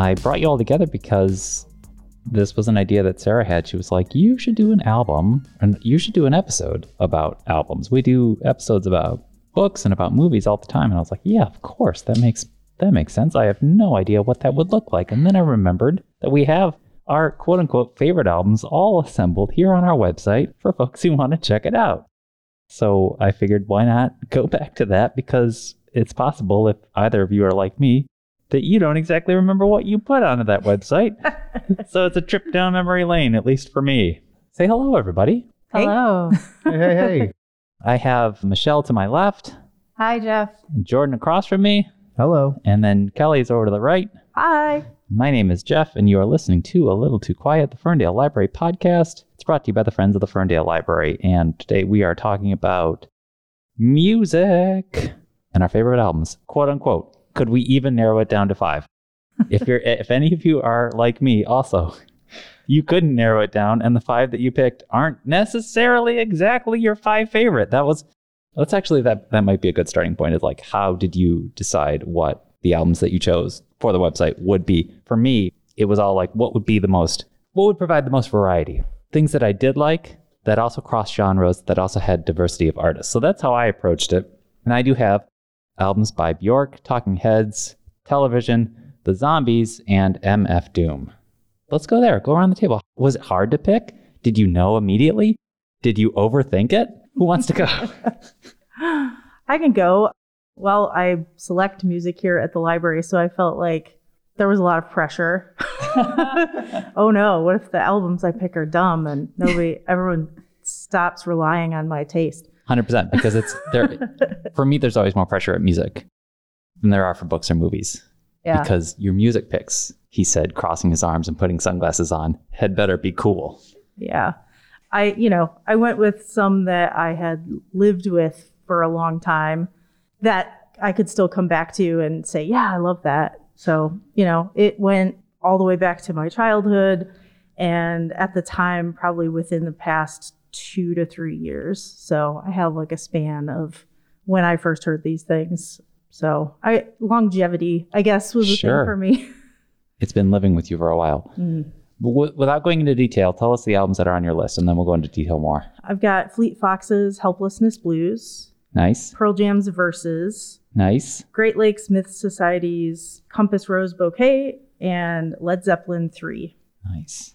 I brought you all together because this was an idea that Sarah had. She was like, You should do an album and you should do an episode about albums. We do episodes about books and about movies all the time. And I was like, Yeah, of course. That makes that makes sense. I have no idea what that would look like. And then I remembered that we have our quote unquote favorite albums all assembled here on our website for folks who want to check it out. So I figured why not go back to that because it's possible if either of you are like me that you don't exactly remember what you put onto that website. so it's a trip down memory lane, at least for me. Say hello, everybody. Hello. Hey, hey, hey. I have Michelle to my left, Hi, Jeff. and Jordan across from me, Hello. and then Kelly's over to the right. Hi. My name is Jeff, and you are listening to A Little Too Quiet, the Ferndale Library podcast. It's brought to you by the Friends of the Ferndale Library, and today we are talking about music and our favorite albums, quote unquote. Could we even narrow it down to five? if you're, if any of you are like me, also, you couldn't narrow it down, and the five that you picked aren't necessarily exactly your five favorite. That was, that's actually that that might be a good starting point. Is like, how did you decide what the albums that you chose for the website would be? For me, it was all like, what would be the most, what would provide the most variety? Things that I did like that also cross genres, that also had diversity of artists. So that's how I approached it. And I do have albums by Bjork, Talking Heads, Television, The Zombies, and MF Doom. Let's go there. Go around the table. Was it hard to pick? Did you know immediately? Did you overthink it? Who wants to go? I can go. Well, I select music here at the library, so I felt like there was a lot of pressure. oh no, what if the albums I pick are dumb and nobody, everyone stops relying on my taste? Hundred percent, because it's there. for me, there's always more pressure at music than there are for books or movies. Yeah. Because your music picks, he said, crossing his arms and putting sunglasses on, had better be cool. Yeah. I, you know, I went with some that I had lived with for a long time that I could still come back to and say, yeah, I love that. So, you know, it went all the way back to my childhood and at the time, probably within the past two to three years. So I have like a span of when I first heard these things. So I longevity, I guess, was a Sure. thing for me. It's been living with you for a while. Mm. But w- without going into detail, tell us the albums that are on your list, and then we'll go into detail more. I've got Fleet Foxes, Helplessness Blues, Nice, Pearl Jam's Versus, nice. Great Lakes Myth Society's Compass Rose Bouquet, and Led Zeppelin 3. Nice.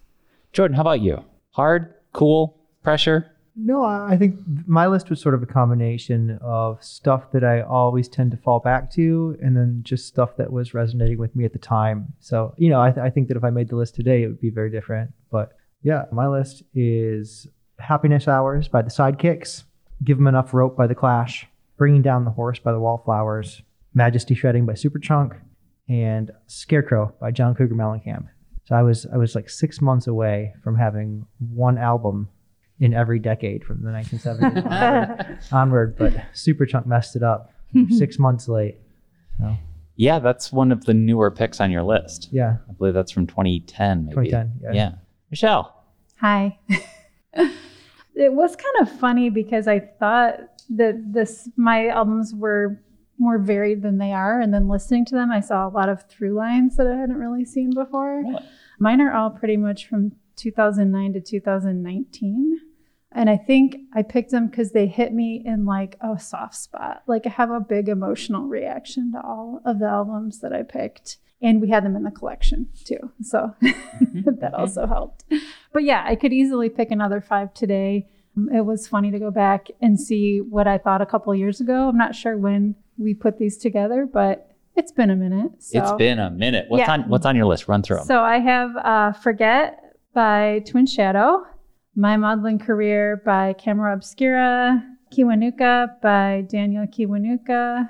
Jordan, how about you? Hard, cool, pressure? No, I think my list was sort of a combination of stuff that I always tend to fall back to, and then just stuff that was resonating with me at the time. So, you know, I, th- I think that if I made the list today, it would be very different. But yeah, my list is Happiness Hours by the Sidekicks, Give 'em Enough Rope by the Clash, Bringing Down the Horse by the Wallflowers, Majesty Shredding by Superchunk, and Scarecrow by John Cougar Mellencamp. So I was I was like six months away from having one album in every decade from the 1970s onward, onward, but Superchunk messed it up. Mm-hmm. Six months late. So Yeah, that's one of the newer picks on your list. yeah, I believe that's from 2010, maybe. 2010. Yeah. Yeah. Michelle. Hi. it was kind of funny because I thought that this my albums were more varied than they are, and then listening to them, I saw a lot of through lines that I hadn't really seen before. Really? Mine are all pretty much from 2009 to 2019. And I think I picked them because they hit me in like a soft spot. Like I have a big emotional reaction to all of the albums that I picked. And we had them in the collection too. So that also helped. But yeah, I could easily pick another five today. Um, It was funny to go back and see what I thought a couple years ago. I'm not sure when we put these together, but it's been a minute. So. It's been a minute. What's Yeah. on What's on your list? Run through 'em. So I have uh, Forget by Twin Shadow, My Maudlin Career by Camera Obscura, Kiwanuka by Daniel Kiwanuka,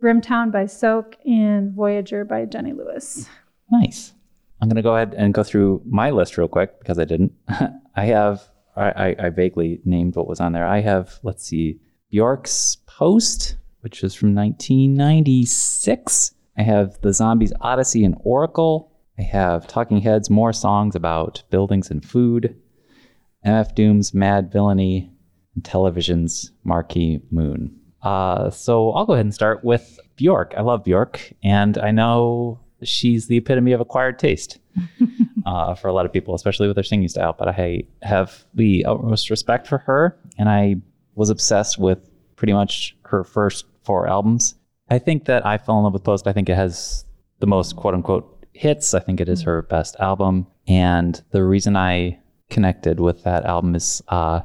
Grim Town by Soak, and Voyager by Jenny Lewis. Nice. I'm going to go ahead and go through my list real quick because I didn't. I have, I, I, I vaguely named what was on there. I have, let's see, Bjork's Post, which is from 1996. I have The Zombies Odyssey and Oracle. I have Talking Heads, more songs about buildings and food. MF Doom's Madvillainy, and Television's Marquee Moon. Uh, so I'll go ahead and start with Bjork. I love Bjork, and I know she's the epitome of acquired taste uh, for a lot of people, especially with her singing style. But I have the utmost respect for her, and I was obsessed with pretty much her first four albums. I think that I fell in love with Post. I think it has the most quote unquote hits. I think it is her best album. And the reason I connected with that album is uh,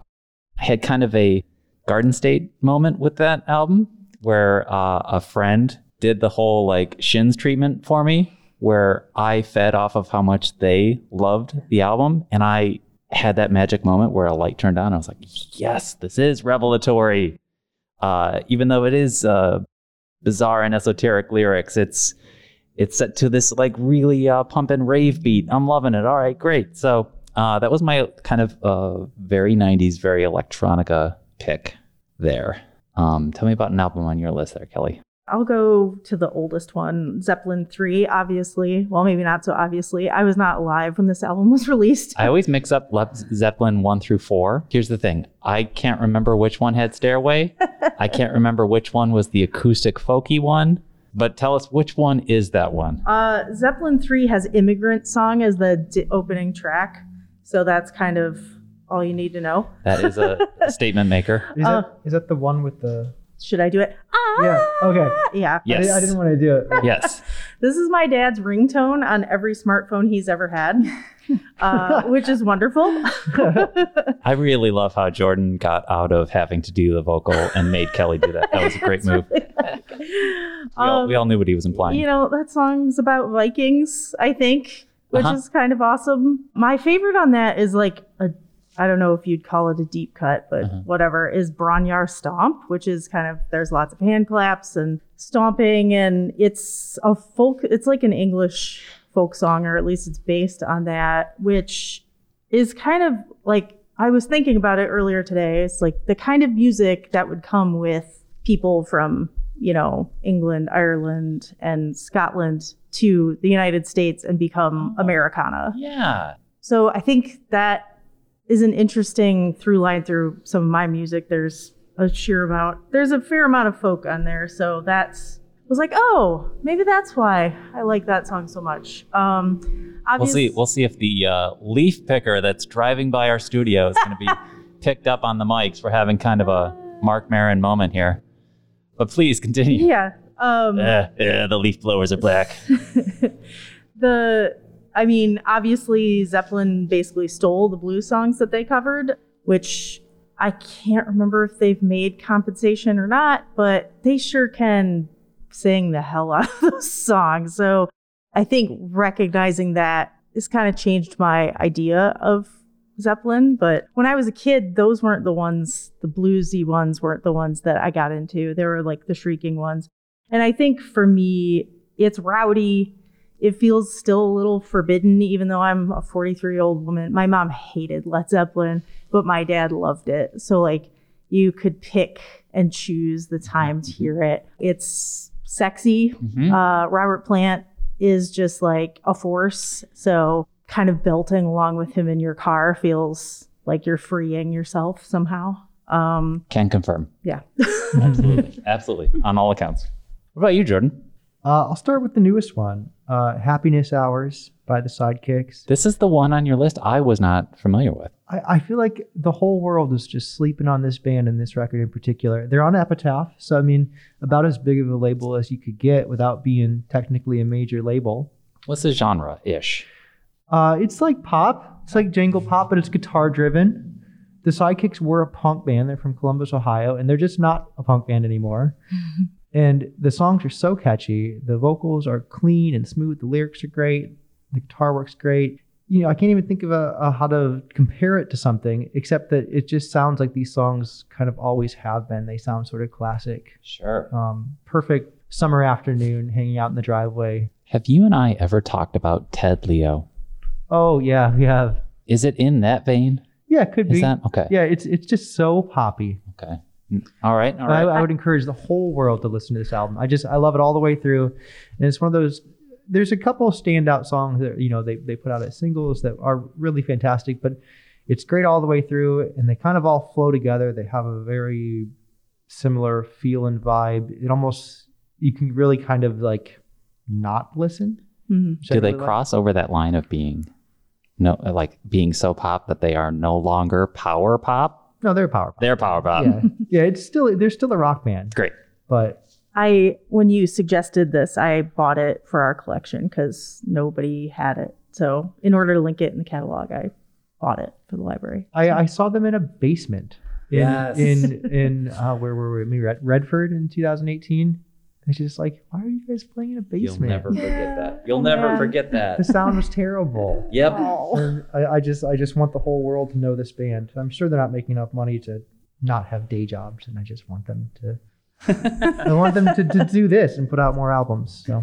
I had kind of a Garden State moment with that album where uh, a friend did the whole like shins treatment for me, where I fed off of how much they loved the album. And I had that magic moment where a light turned on. I was like, yes, this is revelatory. Uh, even though it is uh, bizarre and esoteric lyrics, it's it's set to this like really uh, pump and rave beat. I'm loving it. All right, great. So uh, that was my kind of uh, very 90s, very electronica pick there. Um, tell me about an album on your list there, Kelly. I'll go to the oldest one, Zeppelin 3, obviously. Well, maybe not so obviously. I was not alive when this album was released. I always mix up Le- Zeppelin 1 through 4. Here's the thing I can't remember which one had Stairway. I can't remember which one was the acoustic folky one. But tell us which one is that one? Uh, Zeppelin 3 has Immigrant Song as the d- opening track. So that's kind of all you need to know. That is a statement maker. Is, Uh, that, is that the one with the? Should I do it? Ah, Yeah. Okay. Yeah. I, Yes. di- I didn't want to do it. Yes. This is my dad's ringtone on every smartphone he's ever had, uh, which is wonderful. I really love how Jordan got out of having to do the vocal and made Kelly do that. That was a great move. We all, Um, we all knew what he was implying. You know, that song's about Vikings, I think, which Uh-huh. is kind of awesome. My favorite on that is like a, I don't know if you'd call it a deep cut, but Uh-huh. whatever, is Bron-Y-Aur Stomp, which is kind of, there's lots of hand claps and stomping, and it's a folk, it's like an English folk song, or at least it's based on that, which is kind of like, I was thinking about it earlier today. It's like the kind of music that would come with people from, you know, England, Ireland, and Scotland to the United States and become Oh. Americana. yeah. So I think that is an interesting through line through some of my music. There's a sheer amount, there's a fair amount of folk on there. So that's, I was like, oh, maybe that's why I like that song so much. Um, We'll see. We'll see if the uh, leaf picker that's driving by our studio is going to be picked up on the mics We're having kind of a Marc Maron moment here. But please continue. yeah. Um, Uh, uh, the leaf blowers are black. the I mean, obviously Zeppelin basically stole the blues songs that they covered, which I can't remember if they've made compensation or not, but they sure can sing the hell out of those songs. So I think recognizing that has kind of changed my idea of Zeppelin. But when I was a kid, those weren't the ones, the bluesy ones weren't the ones that I got into. They were like the shrieking ones. And I think for me, it's rowdy. It feels still a little forbidden, even though I'm a 43 year old woman. My mom hated Led Zeppelin, but my dad loved it. So, like, you could pick and choose the time to hear it. It's sexy. Mhm. Uh, Robert Plant is just like a force. So, kind of belting along with him in your car feels like you're freeing yourself somehow. Um, Can confirm. yeah. Absolutely. Absolutely. On all accounts. What about you, Jordan? Uh, I'll start with the newest one, uh, "Happiness Hours" by the Sidekicks. This is the one on your list I was not familiar with. I, I feel like the whole world is just sleeping on this band and this record in particular. They're on Epitaph, so I mean, about as big of a label as you could get without being technically a major label. What's the genre ish? Uh, it's like pop. It's like jangle pop, but it's guitar driven. The Sidekicks were a punk band. They're from Columbus, Ohio, and they're just not a punk band anymore. and the songs are so catchy. The vocals are clean and smooth. The lyrics are great. The guitar works great. You know, I can't even think of a, a how to compare it to something except that it just sounds like these songs kind of always have been. They sound sort of classic. Sure. Um, perfect summer afternoon, hanging out in the driveway. Have you and I ever talked about Ted Leo? Oh yeah, we have. Is it in that vein? Yeah, it could Is be. that okay? Yeah, it's it's just so poppy. Okay. All right. All I. I would encourage the whole world to listen to this album. I just I love it all the way through, and it's one of those. There's a couple of standout songs that you know they they put out as singles that are really fantastic, but it's great all the way through, and they kind of all flow together. They have a very similar feel and vibe. It almost you can really kind of like not listen Mhm. which I Do they really like. cross over that line of being no like being so pop that they are no longer power pop? No, they're a power. pop. They're power pop. yeah, yeah. It's still they're still a rock band, Great. but I when you suggested this, I bought it for our collection because nobody had it. So in order to link it in the catalog, I bought it for the library. I, I saw them in a basement. In, Yes. In in uh, where were we? Maybe Red- Redford in 2018. It's just like, why are you guys playing in a basement? You'll basement? never forget that. You'll Oh, never man. forget that. The sound was terrible. Yep. And I, I just I just want the whole world to know this band. I'm sure they're not making enough money to not have day jobs, and I just want them to. I want them to, to do this and put out more albums. So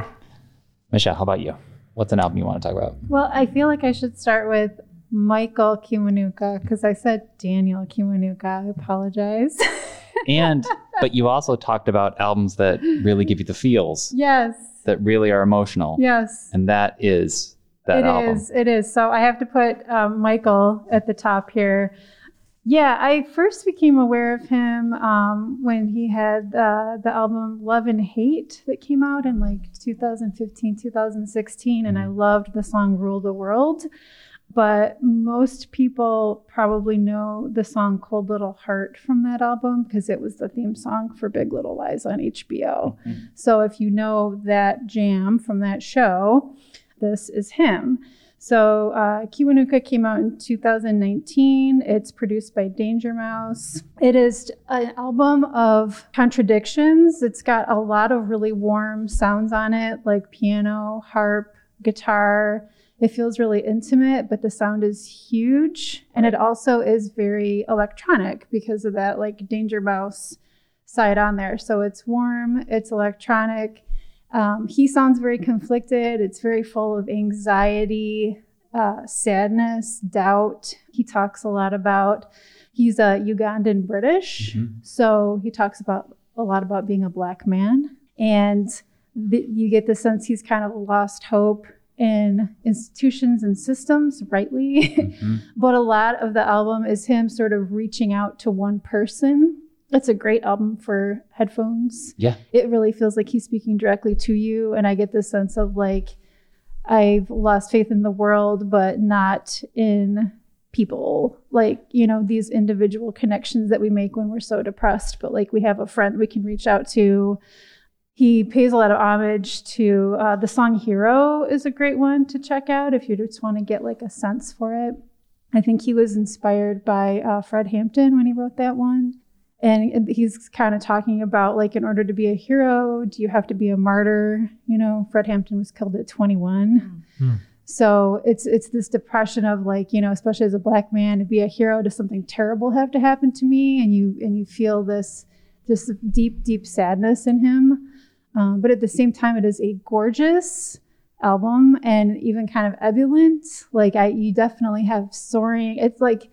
Michelle, how about you? What's an album you want to talk about? Well, I feel like I should start with Michael Kiwanuka because I said Daniel Kiwanuka. I apologize. And but you also talked about albums that really give you the feels, yes. that really are emotional. Yes. And that is that It album. is, It is. So I have to put um, Michael at the top here. Yeah, I first became aware of him um, when he had uh, the album Love and Hate that came out in like 2015, 2016. And I loved the song Rule the World. But most people probably know the song Cold Little Heart from that album because it was the theme song for Big Little Lies on HBO. Mhm. So if you know that jam from that show, this is him. So uh, Kiwanuka came out in 2019. It's produced by Danger Mouse. It is an album of contradictions. It's got a lot of really warm sounds on it, like piano, harp, guitar. It feels really intimate, but the sound is huge. And it also is very electronic because of that, like Danger Mouse side on there. So it's warm, it's electronic. Um, he sounds very conflicted. It's very full of anxiety, uh, sadness, doubt. He talks a lot about, he's a Ugandan British. Mhm. So he talks about a lot about being a black man. And the, you get the sense he's kind of lost hope in institutions and systems, rightly. Mhm. but a lot of the album is him sort of reaching out to one person. It's a great album for headphones. Yeah. It really feels like he's speaking directly to you. And I get this sense of like, I've lost faith in the world, but not in people. Like, you know, these individual connections that we make when we're so depressed, but like we have a friend we can reach out to. He pays a lot of homage to uh, the song Hero is a great one to check out if you just want to get like a sense for it. I think he was inspired by uh, Fred Hampton when he wrote that one. And he's kind of talking about like, in order to be a hero, do you have to be a martyr? You know, Fred Hampton was killed at 21. Hmm. So it's it's this depression of like, you know, especially as a black man, to be a hero, does something terrible have to happen to me? And you and you feel this this deep, deep sadness in him. Um, but at the same time, it is a gorgeous album and even kind of ebullient. Like I, you definitely have soaring. It's like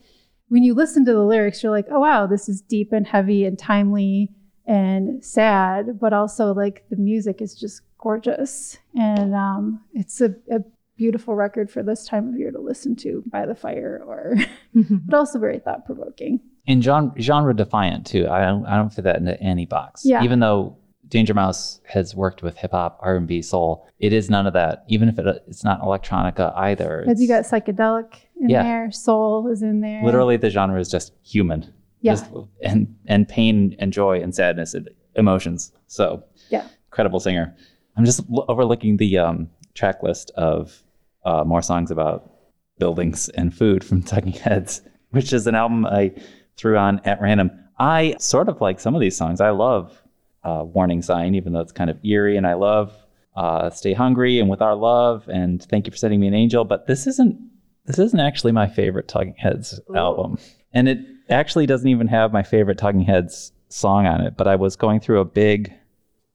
when you listen to the lyrics, you're like, oh wow, this is deep and heavy and timely and sad, but also like the music is just gorgeous and um, it's a, a beautiful record for this time of year to listen to by the fire, or but also very thought provoking. and genre, genre defiant too. I don't I don't fit that into any box. Yeah. Even though Danger Mouse has worked with hip hop, R and B, soul, it is none of that. Even if it, it's not electronica either. Because you got psychedelic in Yeah. there, soul is in there. literally the genre is just human. Yeah. Just, and and pain and joy and sadness and emotions. So Yeah. incredible singer. I'm just l- overlooking the um, track list of uh, more songs about buildings and food from Talking Heads, which is an album I threw on at random. I sort of like some of these songs. I love uh, Warning Sign, even though it's kind of eerie, and I love uh, Stay Hungry and With Our Love and Thank You for Sending Me an Angel. But this isn't this isn't actually my favorite Talking Heads album, and it actually doesn't even have my favorite Talking Heads song on it. But I was going through a big,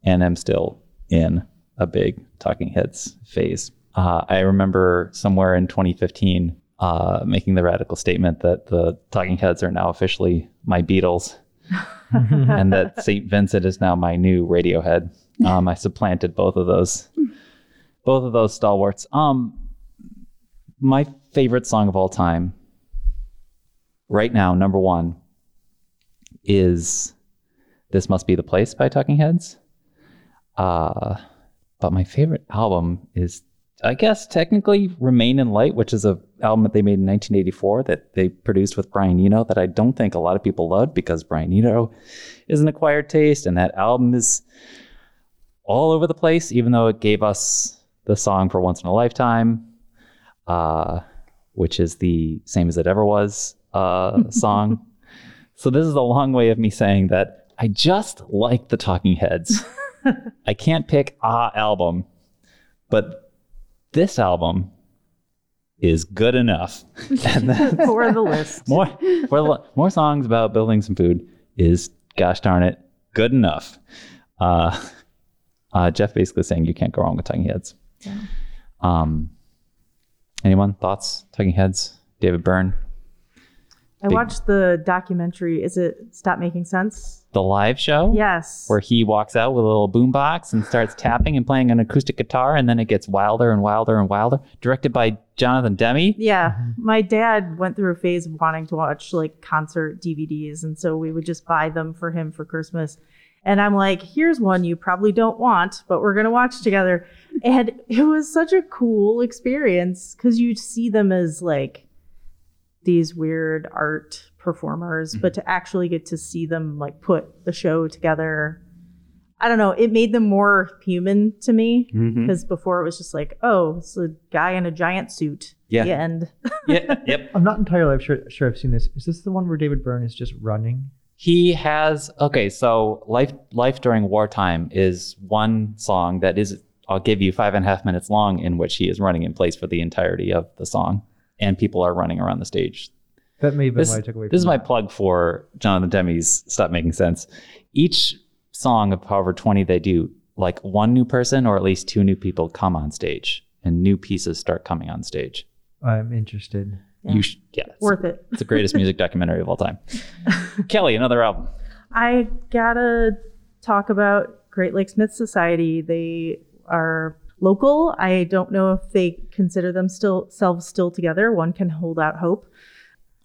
and I'm still in a big Talking Heads phase. Uh, I remember somewhere in 2015 uh, making the radical statement that the Talking Heads are now officially my Beatles, and that St. Vincent is now my new Radiohead. Um, I supplanted both of those, both of those stalwarts. Um, my favorite song of all time, right now, number one, is "This Must Be the Place" by Talking Heads. Uh, but my favorite album is I guess technically Remain in Light, which is a album that they made in 1984 that they produced with Brian Eno that I don't think a lot of people loved because Brian Eno is an acquired taste and that album is all over the place, even though it gave us the song for Once in a Lifetime, uh, which is the same as it ever was uh, song. so this is a long way of me saying that I just like the Talking Heads. I can't pick a album, but this album is good enough. for the list. more, more, more songs about building some food is, gosh darn it, good enough. Uh, uh, Jeff basically saying you can't go wrong with Talking Heads. Um, anyone thoughts? Talking Heads, David Byrne, I Big- watched the documentary. Is it Stop Making Sense? the live show. Yes. Where he walks out with a little boombox and starts tapping and playing an acoustic guitar, and then it gets wilder and wilder and wilder. Directed by Jonathan Demme. Yeah, mm-hmm. my dad went through a phase of wanting to watch like concert DVDs, and so we would just buy them for him for Christmas. And I'm like, here's one you probably don't want, but we're gonna watch together. And it was such a cool experience because you see them as like these weird art performers, but mm-hmm. to actually get to see them like put the show together. I don't know. It made them more human to me mm-hmm. because before it was just like, oh, it's a guy in a giant suit. Yeah. The end. yeah, yep. I'm not entirely sure, sure I've seen this. Is this the one where David Byrne is just running? He has okay, so life life during wartime is one song that is I'll give you five and a half minutes long in which he is running in place for the entirety of the song, and people are running around the stage. That may have been This, why I took away. this is from my plug for Jonathan Demme's Stop Making Sense. Each song of however 20 they do, like one new person or at least two new people come on stage and new pieces start coming on stage. I'm interested. Yeah. You sh- yeah, it's, Worth it. it's the greatest music documentary of all time. Kelly, another album. I gotta talk about Great Lakes Myth Society. They are local. I don't know if they consider them still selves still together. One can hold out hope.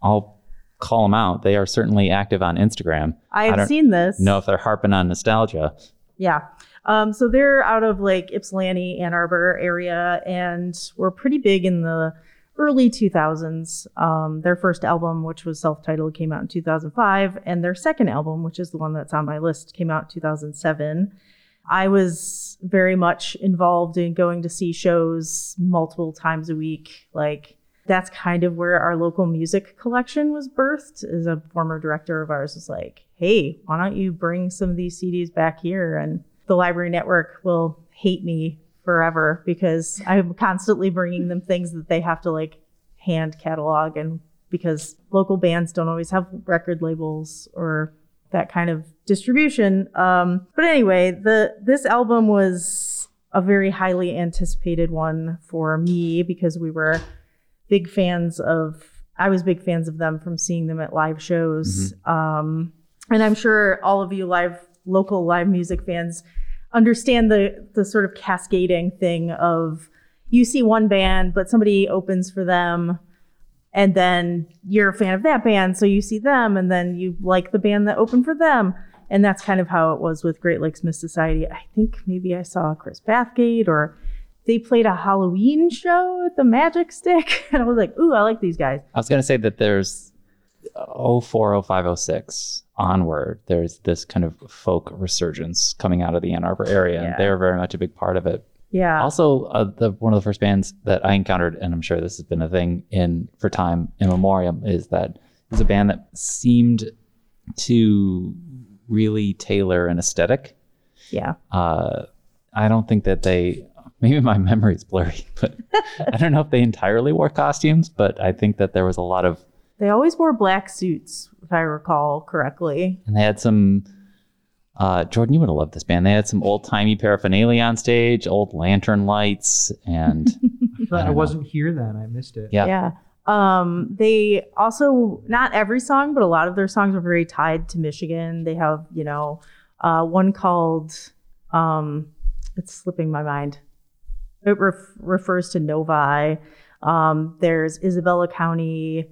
I'll call them out. They are certainly active on Instagram. I I have don't seen this. Know if they're harping on nostalgia. Yeah. Um, so they're out of like Ypsilanti, Ann Arbor area, and were pretty big in the early 2000s. Um, their first album, which was self-titled, came out in 2005, and their second album, which is the one that's on my list, came out in 2007. I was very much involved in going to see shows multiple times a week. Like that's kind of where our local music collection was birthed. As a former director of ours was like, "Hey, why don't you bring some of these CDs back here?" And the library network will hate me forever because I'm constantly bringing them things that they have to like hand catalog and because local bands don't always have record labels or that kind of distribution. Um, but anyway, the this album was a very highly anticipated one for me because we were big fans of. I was big fans of them from seeing them at live shows, um, and I'm sure all of you live local live music fans understand the the sort of cascading thing of you see one band, but somebody opens for them and then you're a fan of that band, so you see them, and then you like the band that opened for them. And that's kind of how it was with Great Lakes Myth Society. I think maybe I saw Chris Bathgate or they played a Halloween show at the Magic Stick. And I was like, ooh, I like these guys. I was going to say that there's 04, 05, 06 onward, there's this kind of folk resurgence coming out of the Ann Arbor area, Yeah. and they're very much a big part of it. Yeah. Also, uh, the one of the first bands that I encountered, and I'm sure this has been a thing in for time in memoriam, is that it was a band that seemed to really tailor an aesthetic. yeah. Uh, I don't think that they. Maybe my memory is blurry, but I don't know if they entirely wore costumes. But I think that there was a lot of, They always wore black suits, if I recall correctly. and they had some. Uh, Jordan, you would have loved this band. They had some old timey paraphernalia on stage, old lantern lights, and I, don't know. wasn't here then. I missed it. yeah, Yeah. Um, they also not every song, but a lot of their songs are very tied to Michigan. They have, you know, uh, one called um, it's slipping my mind. It ref- refers to Novi. Um, there's Isabella County,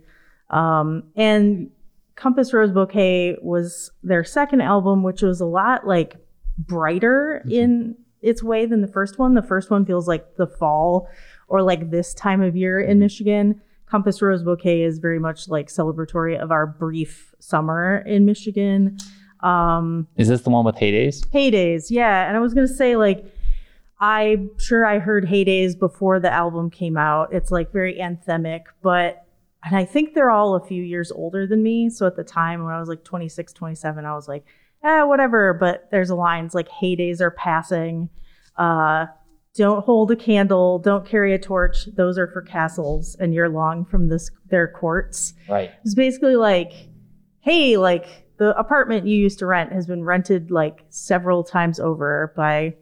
um, and Compass Rose Bouquet was their second album, which was a lot like brighter in its way than the first one. The first one feels like the fall or like this time of year in Michigan. Compass Rose Bouquet is very much like celebratory of our brief summer in Michigan. Um, Is this the one with heydays? Heydays, yeah. And I was gonna say like I'm sure I heard Heydays before the album came out. It's like very anthemic, but and I think they're all a few years older than me. So at the time when I was like 26, 27, I was like, eh, whatever. But there's a lines like heydays are passing. Uh, don't hold a candle. Don't carry a torch. Those are for castles, and you're long from this their courts. Right. It's basically like, hey, like the apartment you used to rent has been rented like several times over by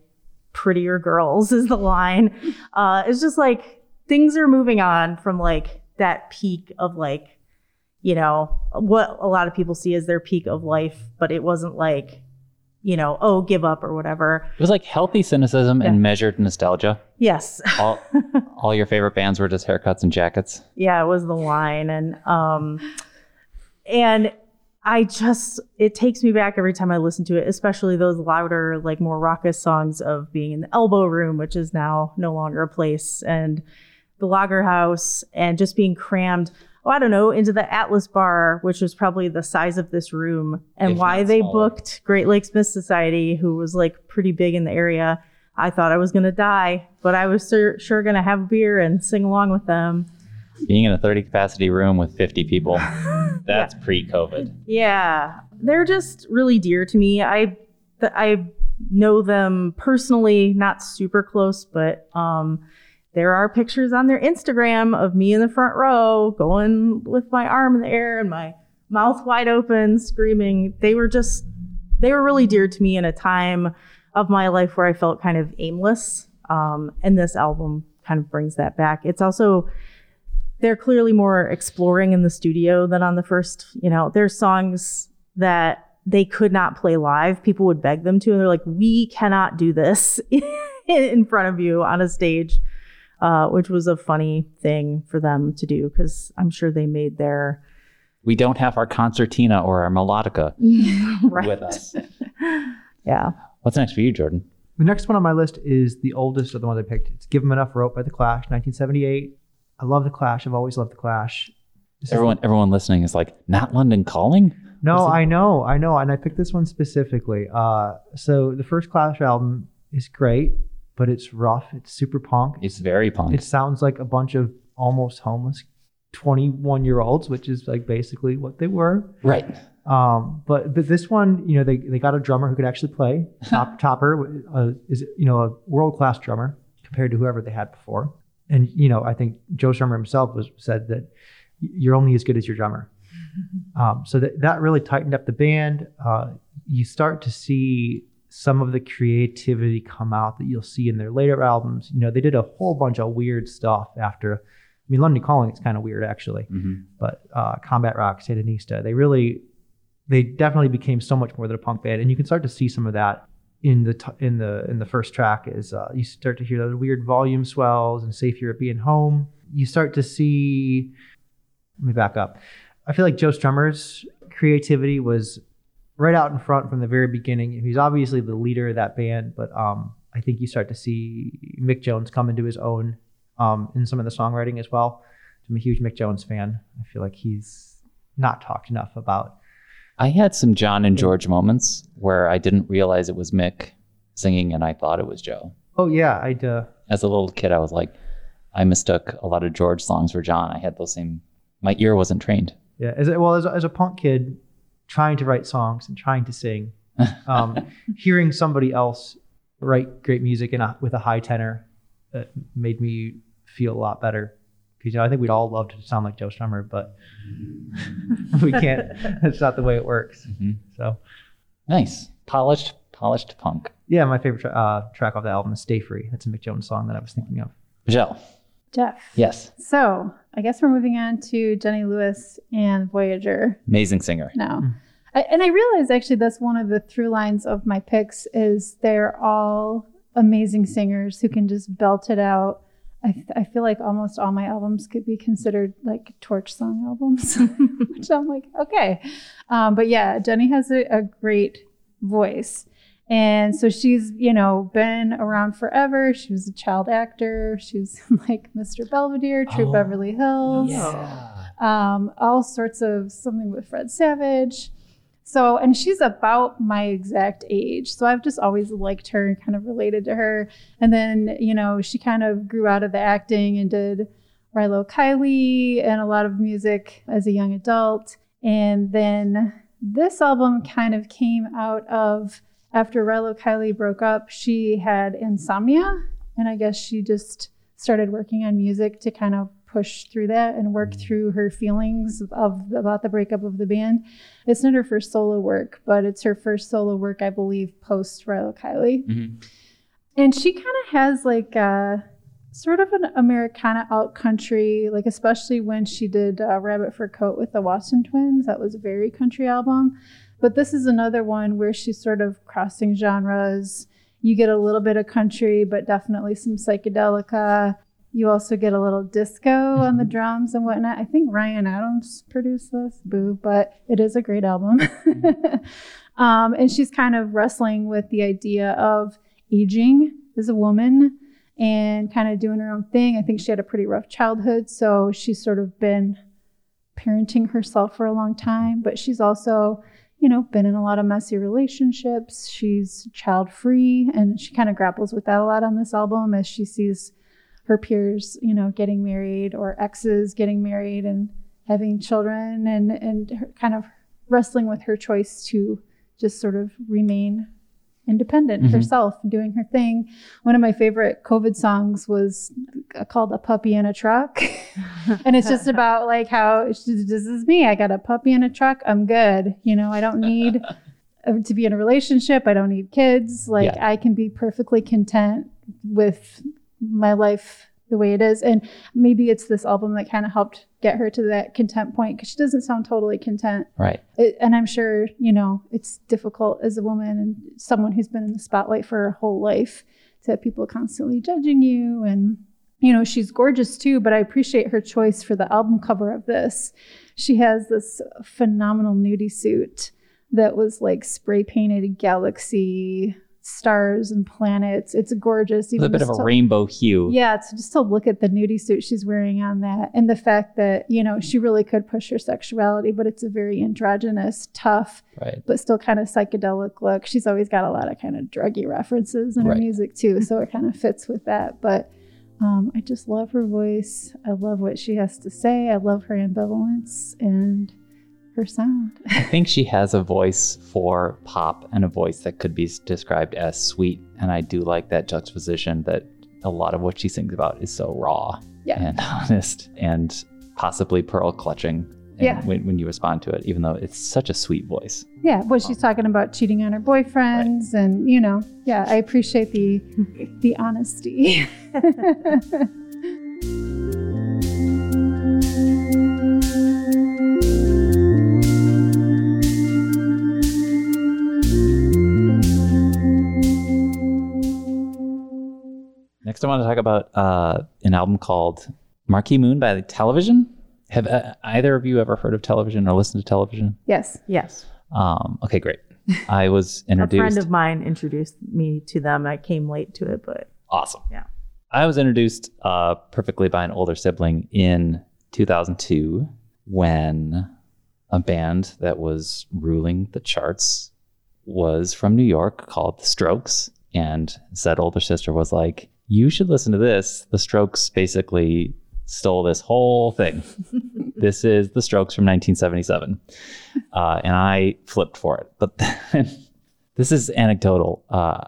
prettier girls. Is the line? Uh, it's just like things are moving on from like that peak of like, you know, what a lot of people see as their peak of life, but it wasn't like, you know, oh, give up or whatever. It was like healthy cynicism Yeah. and measured nostalgia. Yes. All, all your favorite bands were just haircuts and jackets. yeah, it was the line. And um and I just it takes me back every time I listen to it, especially those louder, like more raucous songs of being in the elbow room, which is now no longer a place, and the Lager House, and just being crammed. Oh, I don't know, into the Atlas Bar, which was probably the size of this room, and If why they smaller. booked Great Lakes Myth Society, who was like pretty big in the area. I thought I was gonna die, but I was sur- sure gonna have a beer and sing along with them. Being in a 30 capacity room with 50 people, that's pre COVID. Yeah, they're just really dear to me. I th- I know them personally, not super close, but um, there are pictures on their Instagram of me in the front row, going with my arm in the air and my mouth wide open, screaming. They were just they were really dear to me in a time of my life where I felt kind of aimless. Um, and this album kind of brings that back. It's also they're clearly more exploring in the studio than on the first, you know, there's songs that they could not play live. People would beg them to, and they're like, we cannot do this in front of you on a stage, uh, which was a funny thing for them to do because I'm sure they made their We don't have our concertina or our melodica right. with us. Yeah. What's next for you, Jordan? The next one on my list is the oldest of the ones I picked. It's "Give 'Em Enough Rope" by the Clash, 1978. I love the Clash. I've always loved the Clash. This is- Everyone, everyone listening is like, not London calling? No, I know, I know, and I picked this one specifically. Uh, so the first Clash album is great, but it's rough. It's super punk. It's very punk. It sounds like a bunch of almost homeless 21 year olds, which is like basically what they were. right. Um, but but this one, you know, they, they got a drummer who could actually play. Top topper uh, is you know a world class drummer compared to whoever they had before. And you know, I think Joe Strummer himself was said that you're only as good as your drummer. Um, so that that really tightened up the band. Uh, you start to see some of the creativity come out that you'll see in their later albums. You know, they did a whole bunch of weird stuff after. I mean, London Calling is kind of weird actually Mhm. but uh, Combat Rock, Sandinista, they really, they definitely became so much more than a punk band, and you can start to see some of that in the t- in the in the first track. Is uh, you start to hear those weird volume swells and "Safe European Home." You start to see. Let me back up. I feel like Joe Strummer's creativity was right out in front from the very beginning. He's obviously the leader of that band, but um, I think you start to see Mick Jones come into his own um, in some of the songwriting as well. I'm a huge Mick Jones fan. I feel like he's not talked enough about. I had some John and George moments where I didn't realize it was Mick singing and I thought it was Joe. Oh yeah, I'd uh, As a little kid, I was like, I mistook a lot of George songs for John. I had those same, my ear wasn't trained. yeah. As a, well as a, as a punk kid, trying to write songs and trying to sing, um, hearing somebody else write great music in a, with a high tenor uh, made me feel a lot better. Because you know, I think we'd all love to sound like Joe Strummer, but we can't. That's not the way it works. Mhm. So Nice. Polished, polished punk. yeah, my favorite tra- uh, track off the album is "Stay Free." That's a Mick Jones song that I was thinking of. Michelle. Jeff. Yes. So I guess we're moving on to Jenny Lewis and Voyager Amazing singer. now. I, and I realize actually that's one of the through lines of my picks is they're all amazing singers who can just belt it out. I, th- I feel like almost all my albums could be considered like torch song albums, which I'm like, okay. Um, but yeah, Jenny has a, a great voice. And so she's, you know, been around forever. She was a child actor. She was like Mr. Belvedere, True Oh, Beverly Hills Yeah. um, all sorts of something with Fred Savage. So, and she's about my exact age. So I've just always liked her and kind of related to her. And then, you know, she kind of grew out of the acting and did Rilo Kiley and a lot of music as a young adult. And then this album kind of came out of after Rilo Kiley broke up, she had insomnia. And I guess she just started working on music to kind of push through that and work through her feelings of about the breakup of the band. It's not her first solo work, but it's her first solo work, I believe, post Rilo Kiley. Mhm. And she kind of has like a sort of an Americana out country, like especially when she did uh, Rabbit Fur Coat with the Watson Twins. That was a very country album. But this is another one where she's sort of crossing genres. You get a little bit of country, but definitely some psychedelica. You also get a little disco on the drums and whatnot. I think Ryan Adams produced this, boo, but it is a great album. um, and she's kind of wrestling with the idea of aging as a woman and kind of doing her own thing. I think she had a pretty rough childhood, so she's sort of been parenting herself for a long time, but she's also, you know, been in a lot of messy relationships. She's child free, and she kind of grapples with that a lot on this album as she sees her peers, you know, getting married or exes getting married and having children, and and kind of wrestling with her choice to just sort of remain independent Mhm. herself, doing her thing. One of my favorite COVID songs was called "A Puppy in a Truck," and it's just about like how just, this is me. I got a puppy in a truck. I'm good. You know, I don't need uh, to be in a relationship. I don't need kids. Like Yeah. I can be perfectly content with my life the way it is. And maybe it's this album that kind of helped get her to that content point because she doesn't sound totally content. Right. It, and I'm sure, you know, it's difficult as a woman and someone who's been in the spotlight for her whole life to have people constantly judging you. And, you know, she's gorgeous too, but I appreciate her choice for the album cover of this. She has this phenomenal nudie suit that was like spray painted galaxy stars and planets. It's gorgeous. It's a bit of a to- rainbow hue. yeah, it's just to look at the nudie suit she's wearing on that and the fact that, you know, she really could push her sexuality, but it's a very androgynous, tough, Right. but still kind of psychedelic look. She's always got a lot of kind of druggy references in her music too, so it kind of fits with that. But um, I just love her voice. I love what she has to say. I love her ambivalence and her sound. I think she has a voice for pop and a voice that could be described as sweet. And I do like that juxtaposition that a lot of what she sings about is so raw Yeah. and honest and possibly pearl clutching Yeah. when, when you respond to it, even though it's such a sweet voice. Yeah, well, she's um, talking about cheating on her boyfriends, and you know, yeah, I appreciate the the honesty. Next, I want to talk about uh, an album called Marquee Moon by Television. Have uh, either of you ever heard of television or listened to television? yes. Yes. Um, okay, great. I was introduced. A friend of mine introduced me to them. I came late to it, but Awesome. Yeah. I was introduced uh, perfectly by an older sibling in 2002 when a band that was ruling the charts was from New York called The Strokes. And said older sister was like, You should listen to this. The Strokes basically stole this whole thing. this is The Strokes from 1977. Uh, and I flipped for it. But then, this is anecdotal. Uh,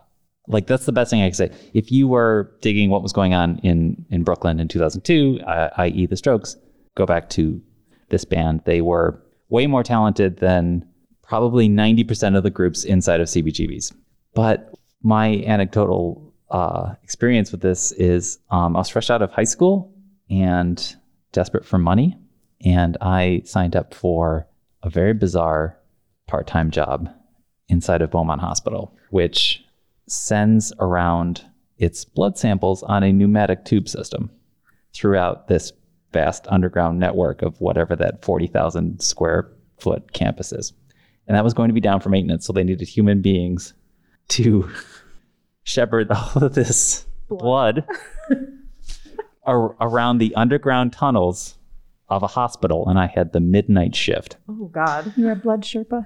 like that's the best thing I can say. If you were digging what was going on in in Brooklyn in 2002, uh, i.e., the Strokes, go back to this band. They were way more talented than probably 90% of the groups inside of CBGBs. But my anecdotal uh, experience with this is um, I was fresh out of high school and desperate for money, and I signed up for a very bizarre part-time job inside of Beaumont Hospital, which sends around its blood samples on a pneumatic tube system throughout this vast underground network of whatever that 40,000 square foot campus is. And that was going to be down for maintenance. So they needed human beings to shepherd all of this blood, ar- around the underground tunnels of a hospital, and I had the midnight shift. Oh God. You're a blood Sherpa.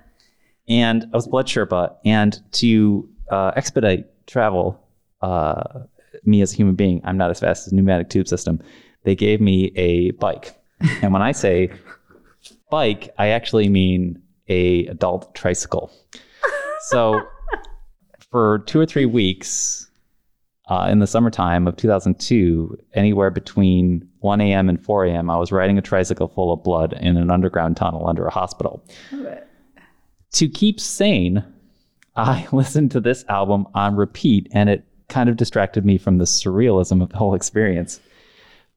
and I was blood Sherpa, and to uh, expedite travel, uh, me as a human being, I'm not as fast as pneumatic tube system. They gave me a bike, and when I say bike, I actually mean a adult tricycle. So for two or three weeks uh, in the summertime of 2002, anywhere between 1 a.m. and 4 a.m., I was riding a tricycle full of blood in an underground tunnel under a hospital to keep sane, I listened to this album on repeat and it kind of distracted me from the surrealism of the whole experience.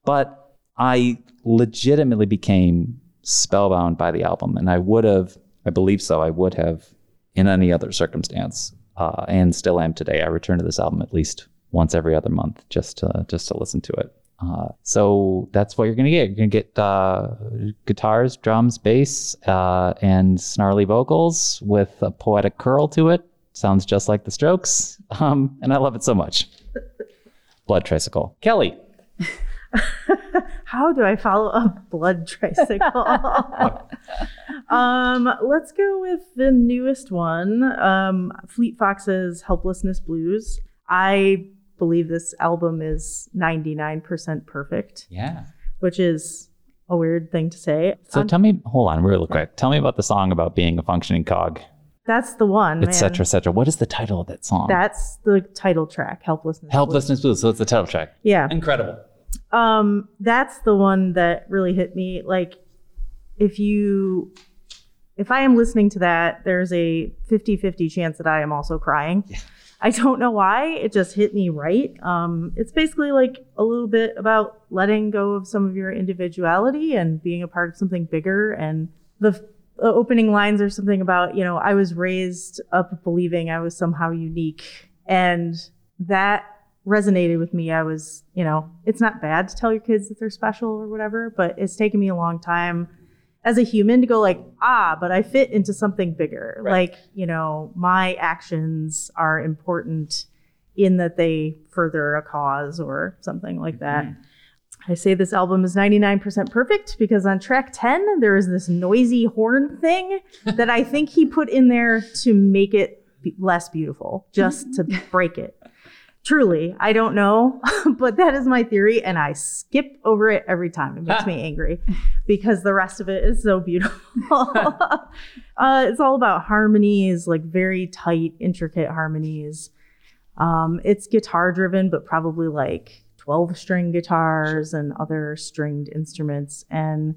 But I legitimately became spellbound by the album and I would have, I believe so, I would have in any other circumstance uh, and still am today. I return to this album at least once every other month just to, just to listen to it. Uh, so that's what you're gonna get. You're gonna get uh, guitars, drums, bass, uh, and snarly vocals with a poetic curl to it. Sounds just like the Strokes, um, and I love it so much. Blood Tricycle, Kelly. How do I follow a Blood Tricycle? um, let's go with the newest one, um, Fleet Foxes' Helplessness Blues. I believe this album is 99% perfect, Yeah. which is a weird thing to say. So Um, tell me, hold on, real quick. Tell me about the song about being a functioning cog, that's the one, et cetera, man. et cetera. What is the title of that song? That's the title track, Helplessness. Blues. Helplessness Blues. So it's the title track. Yeah. Incredible. Um, that's the one that really hit me. Like, if you, if I am listening to that, there's a 50 50 chance that I am also crying. Yeah. I don't know why. It just hit me right. Um, it's basically like a little bit about letting go of some of your individuality and being a part of something bigger. And the, the opening lines are something about, you know, I was raised up believing I was somehow unique. And that resonated with me. I was, you know, it's not bad to tell your kids that they're special or whatever, but it's taken me a long time as a human to go like, ah, but I fit into something bigger. Right. Like, you know, my actions are important in that they further a cause or something like that. I say this album is 99% perfect because on track 10, there is this noisy horn thing that I think he put in there to make it less beautiful, just to break it. Truly, I don't know, but that is my theory, and I skip over it every time. It makes me angry because the rest of it is so beautiful. uh, it's all about harmonies, like very tight, intricate harmonies. Um, it's guitar driven, but probably like 12 string guitars and other stringed instruments. And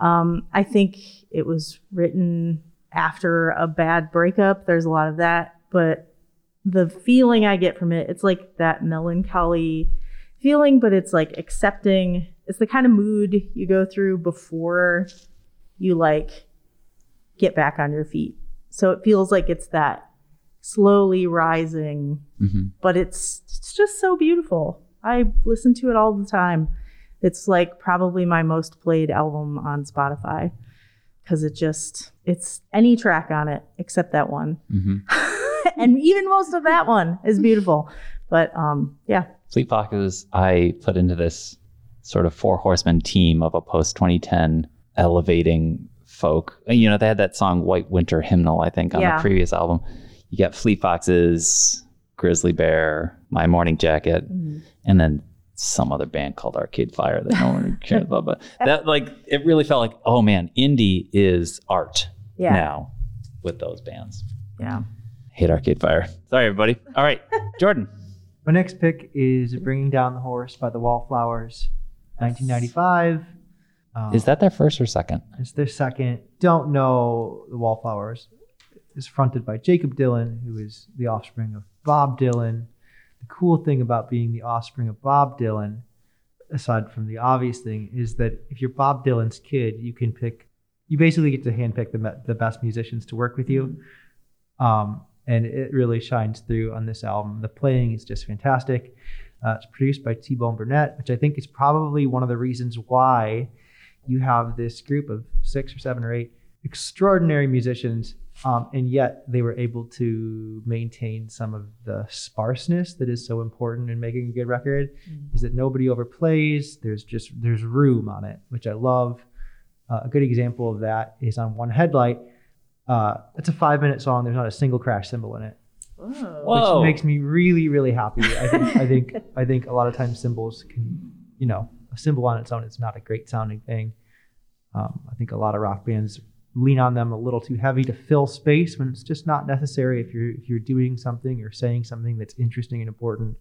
um, I think it was written after a bad breakup. There's a lot of that, but the feeling I get from it, it's like that melancholy feeling, but it's like accepting. It's the kind of mood you go through before you like get back on your feet. So it feels like it's that slowly rising, hmm but it's it's just so beautiful. I listen to it all the time. It's like probably my most played album on Spotify because it just it's any track on it except that one. hmm and even most of that one is beautiful. But um yeah. Fleet Foxes, I put into this sort of four horsemen team of a post 2010 elevating folk. You know, they had that song White Winter Hymnal, I think, on Yeah. the previous album. You got Fleet Foxes, Grizzly Bear, My Morning Jacket, and then some other band called Arcade Fire that no one cares about. But that, like, it really felt like, oh man, indie is art Yeah. now with those bands. Yeah. Hate Arcade Fire. Sorry, everybody. All right, Jordan. My next pick is Bringing Down the Horse by the Wallflowers, 1995. Um, Is that their first or second? It's their second. Don't know the Wallflowers. Is fronted by Jakob Dylan, who is the offspring of Bob Dylan. The cool thing about being the offspring of Bob Dylan, aside from the obvious thing, is that if you're Bob Dylan's kid, you can pick. You basically get to handpick the the best musicians to work with you, um, and it really shines through on this album. The playing is just fantastic. Uh, it's produced by T Bone Burnett, which I think is probably one of the reasons why you have this group of six or seven or eight extraordinary musicians Um, and yet they were able to maintain some of the sparseness that is so important in making a good record. Mm. Is that nobody overplays? There's just there's room on it, which I love. Uh, a good example of that is on One Headlight. Uh, it's a five minute song. There's not a single crash cymbal in it Whoa. Which makes me really really happy i think i think i think a lot of times cymbals can you know a cymbal on its own is not a great sounding thing um, i think a lot of rock bands lean on them a little too heavy to fill space when it's just not necessary if you're if you're doing something or saying something that's interesting and important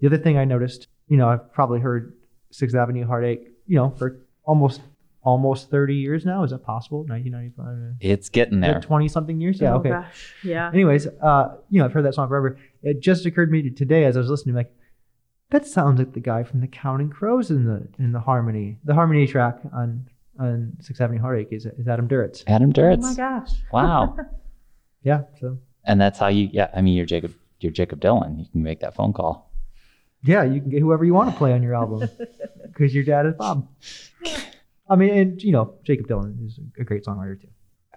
the other thing i noticed you know i've probably heard sixth avenue heartache you know for almost almost 30 years now is that possible 1995 It's getting there. 20 something years yeah Oh, okay gosh. Yeah. Anyways, uh, you know, I've heard that song forever. It just occurred to me today as I was listening, like, that sounds like the guy from the Counting Crows in the in the harmony. The harmony track on on Sixth Avenue Heartache is, is Adam Duritz. Adam Duritz. Oh Duritz. my gosh. Wow. Yeah, so and that's how you. Yeah. I mean, you're Jakob. You're Jakob Dylan. You can make that phone call. yeah, you can get whoever you want to play on your album because your dad is Bob. I mean, and you know, Jakob Dylan is a great songwriter too.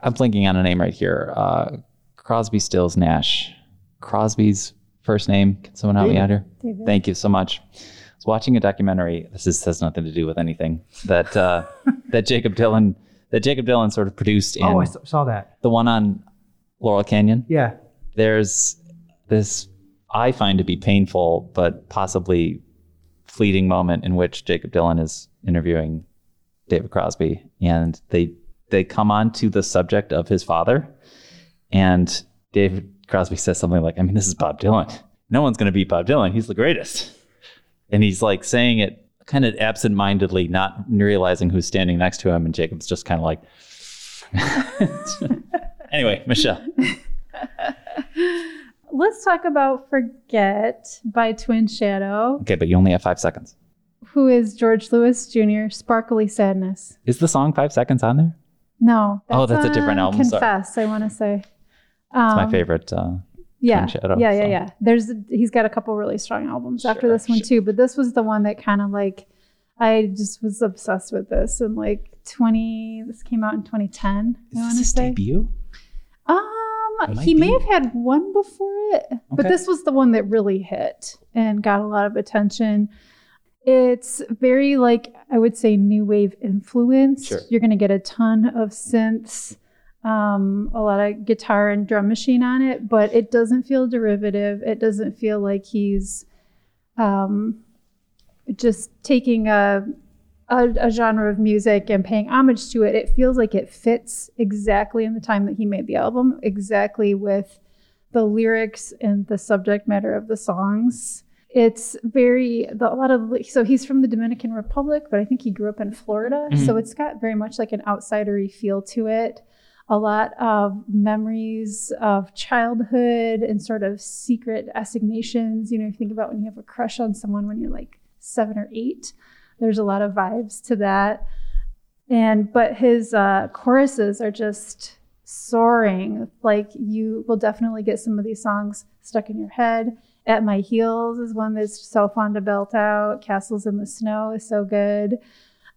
I'm blinking on a name right here. Uh, Crosby, Stills, Nash. Crosby's first name. Can someone help me out here? David. Thank you so much. I was watching a documentary. This is, has nothing to do with anything that uh, that Jakob Dylan that Jakob Dylan sort of produced in Oh, I saw that. the one on Laurel Canyon. Yeah, There's this I find to be painful but possibly fleeting moment in which Jakob Dylan is interviewing David Crosby and they they come on to the subject of his father and David Crosby says something like, I mean, this is Bob Dylan. No one's going to beat Bob Dylan. He's the greatest. And he's like saying it kind of absentmindedly, not realizing who's standing next to him. And Jakob's just kind of like, anyway, Michelle. Let's talk about Forget by Twin Shadow, Okay, but you only have five seconds. Who is George Lewis Jr., Sparkly Sadness. Is the song five seconds on there? No. Oh, that's a different album, sorry. Confess, I want to say. It's Um, my favorite. Uh, yeah, Shadow, yeah, yeah, so. yeah. There's he's got a couple really strong albums after this one sure. too, but this was the one that kind of like I just was obsessed with this and like 20 this came out in 2010. is I this his say. debut? Um, he may have had one before it, but this was the one that really hit and got a lot of attention. It's very like I would say new wave influence. Sure. You're going to get a ton of synths, um, a lot of guitar and drum machine on it, but it doesn't feel derivative. It doesn't feel like he's um, just taking a, a a genre of music and paying homage to it. It feels like it fits exactly in the time that he made the album, exactly with the lyrics and the subject matter of the songs. It's very the, a lot of so he's from the Dominican Republic, but I think he grew up in Florida, so it's got very much like an outsidery feel to it. A lot of memories of childhood and sort of secret assignations. You know, you think about when you have a crush on someone when you're like seven or eight. There's a lot of vibes to that. And but his uh, choruses are just soaring. Like you will definitely get some of these songs stuck in your head. At My Heels is one that's so fun to belt out. Castles in the Snow is so good.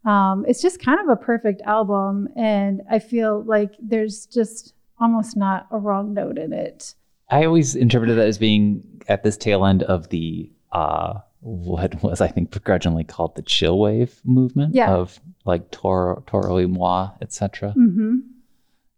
Um, it's just kind of a perfect album, and I feel like there's just almost not a wrong note in it. I always interpreted that as being at this tail end of the uh, what was I think begrudgingly called the chill wave movement Yeah. of like Toro, Toro y Moi, etc. hmm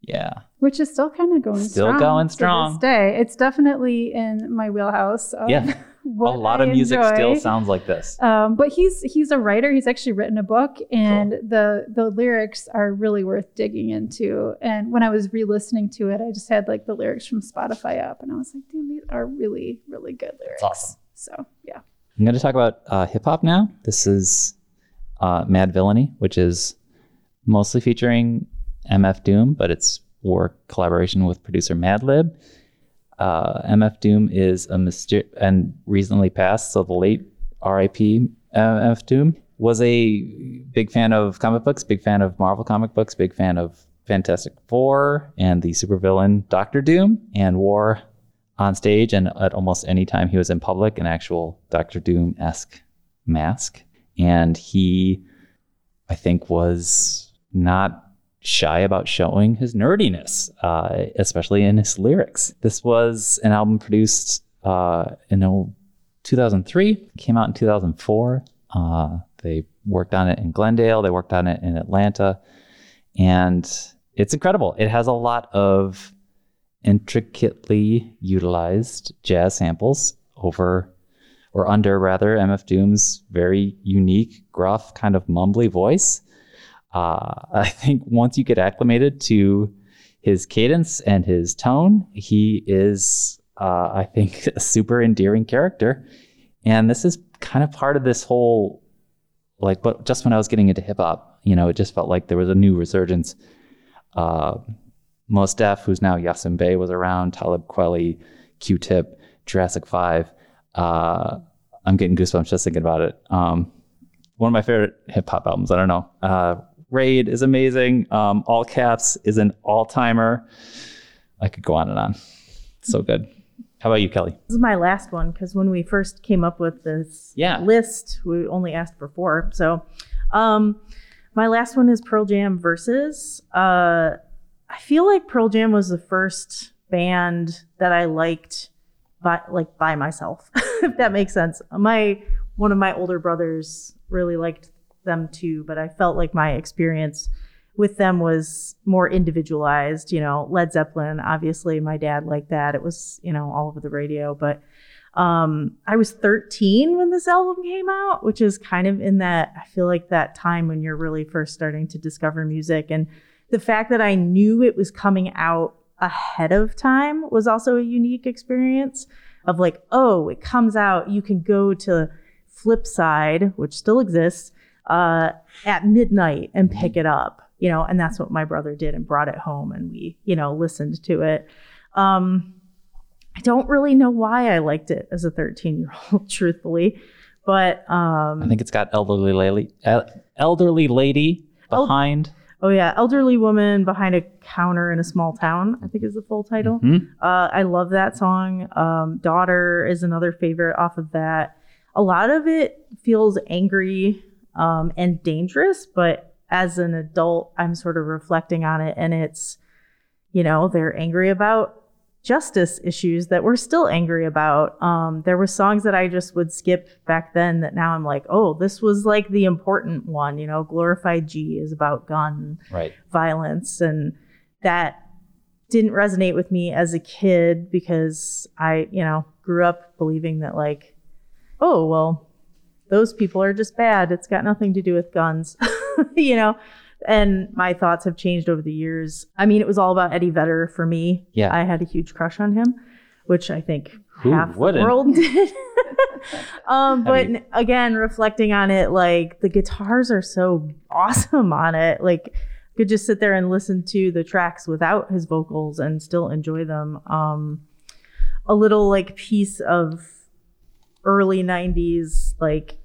Yeah, Which is still kind of going Still strong going to strong. this day. It's definitely in my wheelhouse. Yeah. a lot I of music still sounds like this. Um, but he's he's a writer. He's actually written a book, and the the lyrics are really worth digging into. And when I was re-listening to it, I just had like the lyrics from Spotify up, and I was like, "Damn, these are really really good lyrics." awesome. So yeah, I'm going to talk about uh, hip hop now. This is uh, Madvillainy, which is mostly featuring MF Doom, but it's for collaboration with producer Madlib. Uh, MF Doom is a myster- and recently passed, so the late RIP MF Doom was a big fan of comic books, big fan of Marvel comic books, big fan of Fantastic Four and the supervillain Doctor Doom, and wore on stage and at almost any time he was in public an actual Doctor Doom esque mask. And he, I think, was not shy about showing his nerdiness, uh, especially in his lyrics. This was an album produced uh, in 2003, came out in 2004. Uh, they worked on it in Glendale, they worked on it in Atlanta, and it's incredible. It has a lot of intricately utilized jazz samples over or under rather MF Doom's very unique, gruff, kind of mumbly voice. Uh, I think once you get acclimated to his cadence and his tone, he is, uh, I think, a super endearing character. And this is kind of part of this whole, like, but just when I was getting into hip hop, you know, it just felt like there was a new resurgence. Uh, Mos Def, who's now Yasiin Bey, was around, Talib Kweli, Q Tip, Jurassic 5. Uh, I'm getting goosebumps just thinking about it. Um, one of my favorite hip hop albums. I don't know. Uh, Raid is amazing. Um, all Caps is an all timer. I could go on and on. So good. How about you, Kelly? This is my last one because when we first came up with this Yeah. list, we only asked for four. So, um, my last one is Pearl Jam versus. Uh, I feel like Pearl Jam was the first band that I liked by like by myself, if that makes sense. My one of my older brothers really liked them too, but I felt like my experience with them was more individualized. You know, Led Zeppelin, obviously, my dad liked that. It was you know all over the radio, but um, I was 13 when this album came out, which is kind of in that I feel like that time when you're really first starting to discover music and the fact that I knew it was coming out ahead of time was also a unique experience of like, oh, it comes out, you can go to Flipside, which still exists, uh, at midnight and pick it up, you know, and that's what my brother did and brought it home and we, you know, listened to it. Um, I don't really know why I liked it as a 13 year old, truthfully, but um, I think it's got elderly lady, el- elderly lady El- behind. Oh yeah, elderly woman behind a counter in a small town. I think is the full title. Mhm. Uh, I love that song. Um, Daughter is another favorite off of that. A lot of it feels angry um, and dangerous, but as an adult, I'm sort of reflecting on it, and it's, you know, they're angry about justice issues that we're still angry about. Um, there were songs that I just would skip back then that now I'm like, oh, this was like the important one. You know, Glorified G is about gun Right. violence and that didn't resonate with me as a kid because I, you know, grew up believing that like, oh, well, those people are just bad. It's got nothing to do with guns, you know? And my thoughts have changed over the years. I mean, it was all about Eddie Vedder for me. Yeah. I had a huge crush on him, which I think half the world did. um, but mean- again, reflecting on it, like the guitars are so awesome on it. Like, could just sit there and listen to the tracks without his vocals and still enjoy them. Um, a little like piece of early 90s like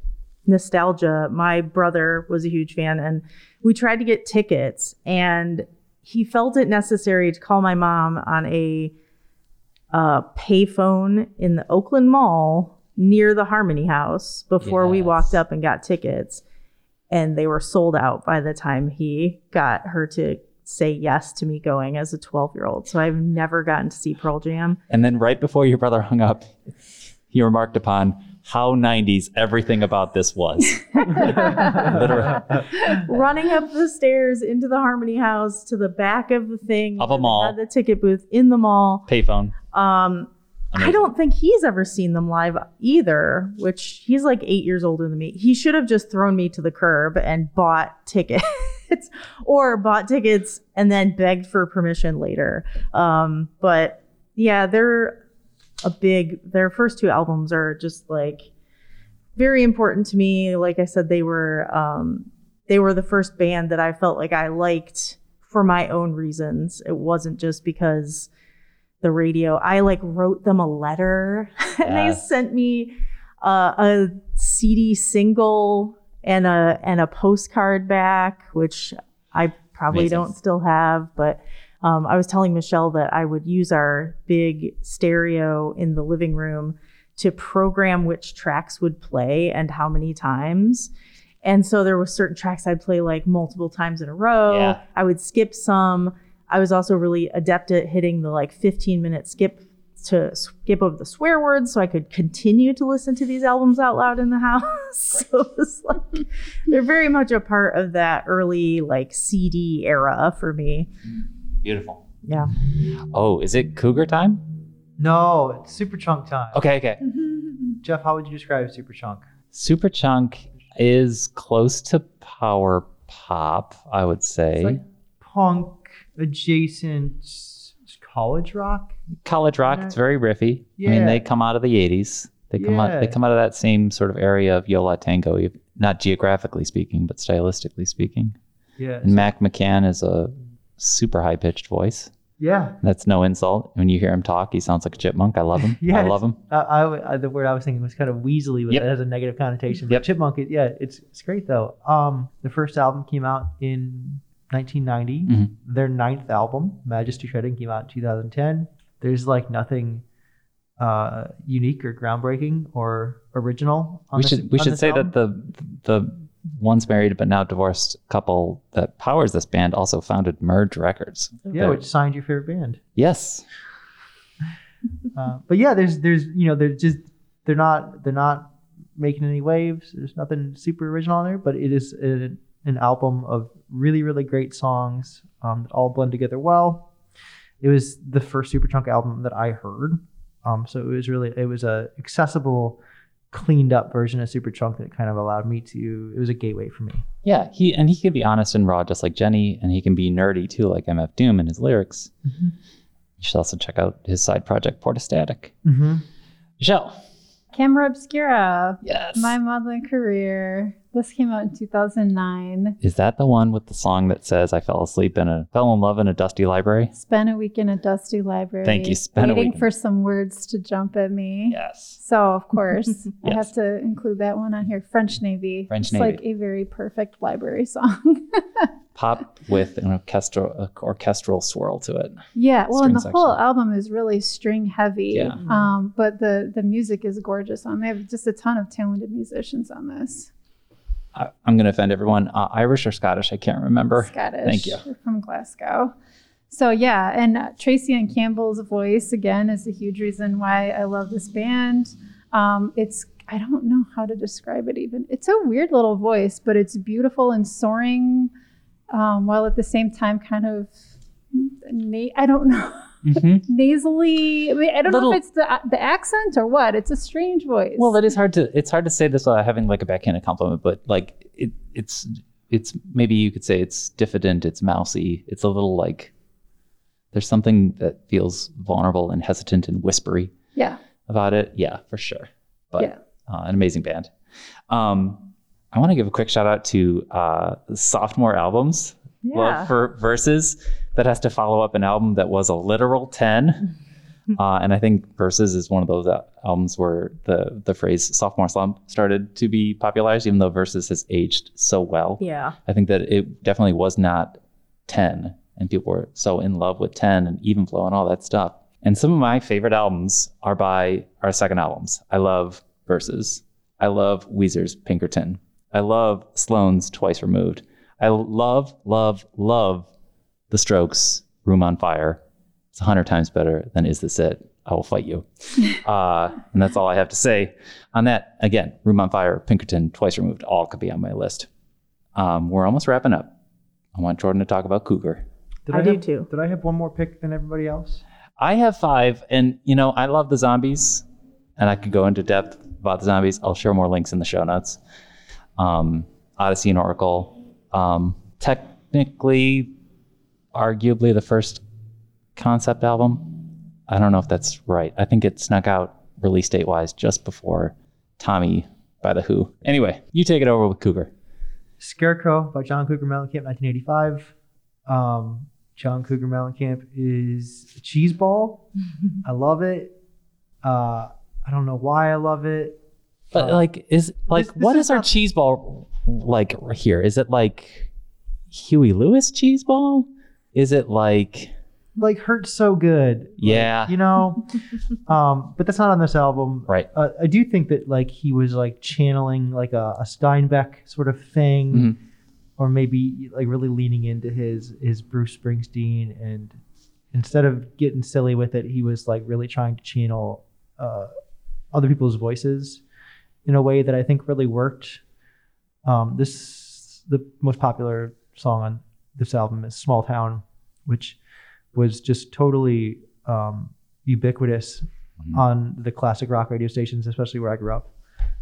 nostalgia. My brother was a huge fan and we tried to get tickets and he felt it necessary to call my mom on a uh, payphone in the Oakland Mall near the Harmony House before we walked up and got tickets. And they were sold out by the time he got her to say yes to me going as a 12 year old. So I've never gotten to see Pearl Jam. And then right before your brother hung up, he remarked upon how 90s everything about this was. Literally. running up the stairs into the Harmony House to the back of the thing Of a mall. the ticket booth in the mall. Payphone. Um, I don't think he's ever seen them live either, which he's like eight years older than me. He should have just thrown me to the curb and bought tickets or bought tickets and then begged for permission later. Um, but yeah, they're a big, their first two albums are just like very important to me. Like I said, they were, um, they were the first band that I felt like I liked for my own reasons. It wasn't just because the radio. I like wrote them a letter and they sent me uh, a CD single and a and a postcard back, which I probably Amazing. don't still have. But um, I was telling Michelle that I would use our big stereo in the living room to program which tracks would play and how many times. And so there were certain tracks I'd play like multiple times in a row. Yeah. I would skip some. I was also really adept at hitting the like 15 minute skip to skip over the swear words so I could continue to listen to these albums out loud in the house. so it was like they're very much a part of that early like CD era for me. Beautiful. Yeah. Oh, is it cougar time? No, it's Superchunk time. Okay, okay. Jeff, how would you describe Superchunk? Super Chunk is close to power pop, I would say. It's like punk adjacent college rock. College rock, it's very riffy. Yeah. I mean, they come out of the 80s. They come out they come out of that same sort of area of Yo La Tengo, not geographically speaking, but stylistically speaking. Yeah. And Mac McCaughan is a super high pitched voice. yeah. That's no insult. When you hear him talk, he sounds like a chipmunk. I love him. Yeah, I love him. I, I, I- the word I was thinking was kind of weaselly, but Yep. it has a negative connotation. But Yep. Chipmunk, it, yeah, it's it's great though. Um, the first album came out in 1990. Mhm. Their ninth album, Majesty Shredding, came out in 2010. There's like nothing uh, unique or groundbreaking or original. On We this, should we should say album. that the the once married but now divorced couple that powers this band also founded Merge Records. yeah, They're- which signed your favorite band. Yes. Uh, but yeah, there's there's you know they're just they're not they're not making any waves. There's nothing super original on there, but it is an, an album of really really great songs um, that all blend together well. It was the first Superchunk album that I heard, um, so it was really it was a accessible, cleaned up version of Superchunk that kind of allowed me to. It was a gateway for me. Yeah, he and he can be honest and raw just like Jenny, and he can be nerdy too, like MF Doom in his lyrics. You should also check out his side project, Portastatic. Mm-hmm. Michelle. Camera Obscura, Yes. My Maudlin Career. This came out in 2009. Is that the one with the song that says I fell asleep in a fell in love in a dusty library? Spent a week in a dusty library. Thank you, spent a Waiting week for some words to jump at me. Yes. So of course I have to include that one on here. French Navy. French Navy. it's Navy. like a very perfect library song. Pop with an orchestral orchestral swirl to it. yeah, well, and the String whole album is really string heavy. Yeah. Um, but the the music is gorgeous on. They have just a ton of talented musicians on this. I, I'm going to offend everyone. Uh, Irish or Scottish? I can't remember. Scottish. Thank you. They're From Glasgow. So yeah, and uh, Tracyanne Campbell's voice again is a huge reason why I love this band. Um, it's I don't know how to describe it even. It's a weird little voice, but it's beautiful and soaring, um, while at the same time kind of na- I don't know Mhm. nasally. I, mean, I don't know if it's the the accent or what. It's a strange voice. Well, it is hard to it's hard to say this without having like a backhanded compliment, but like it it's it's maybe you could say it's diffident, it's mousy, it's a little like there's something that feels vulnerable and hesitant and whispery yeah, about it. Yeah, for sure. But Yeah. uh, an amazing band. Um, I want to give a quick shout out to uh, sophomore albums. Yeah. Love for Versus that has to follow up an album that was a literal 10. uh, and I think Versus is one of those albums where the, the phrase sophomore slump started to be popularized, even though Versus has aged so well. Yeah. I think that it definitely was not 10, and people were so in love with 10 and Even Flow and all that stuff. And some of my favorite albums are by our second albums. I love Versus. I love Weezer's Pinkerton. I love Sloan's Twice Removed. I love, love, love The Strokes' Room on Fire. It's a hundred times better than Is This It? I will fight you. uh, and that's all I have to say on that. Again, Room on Fire, Pinkerton, Twice Removed, all could be on my list. Um, we're almost wrapping up. I want Jordan to talk about Cougar. Did I do have, too. Did I have one more pick than everybody else? I have five, and you know, I love the zombies, and I could go into depth about the zombies. I'll share more links in the show notes. Um, Odyssey and Oracle, um, technically, arguably the first concept album. I don't know if that's right. I think it snuck out release date wise just before Tommy by the Who. Anyway, you take it over with Cougar. Scarecrow by John Cougar Mellencamp, 1985. Um, John Cougar Mellencamp is a cheese ball. I love it. Uh, I don't know why I love it. But Uh, like, is like, this what is is our not- cheese ball like here? Is it like Huey Lewis cheese ball? Is it like like hurts so good. Like, Yeah. you know. um, but that's not on this album. Right. Uh, I do think that like he was like channeling like a, a Steinbeck sort of thing, Mhm. or maybe like really leaning into his his Bruce Springsteen, and instead of getting silly with it, he was like really trying to channel uh, other people's voices in a way that I think really worked. Um, this the most popular song on this album is "Small Town," which was just totally um, ubiquitous Mhm. on the classic rock radio stations, especially where I grew up.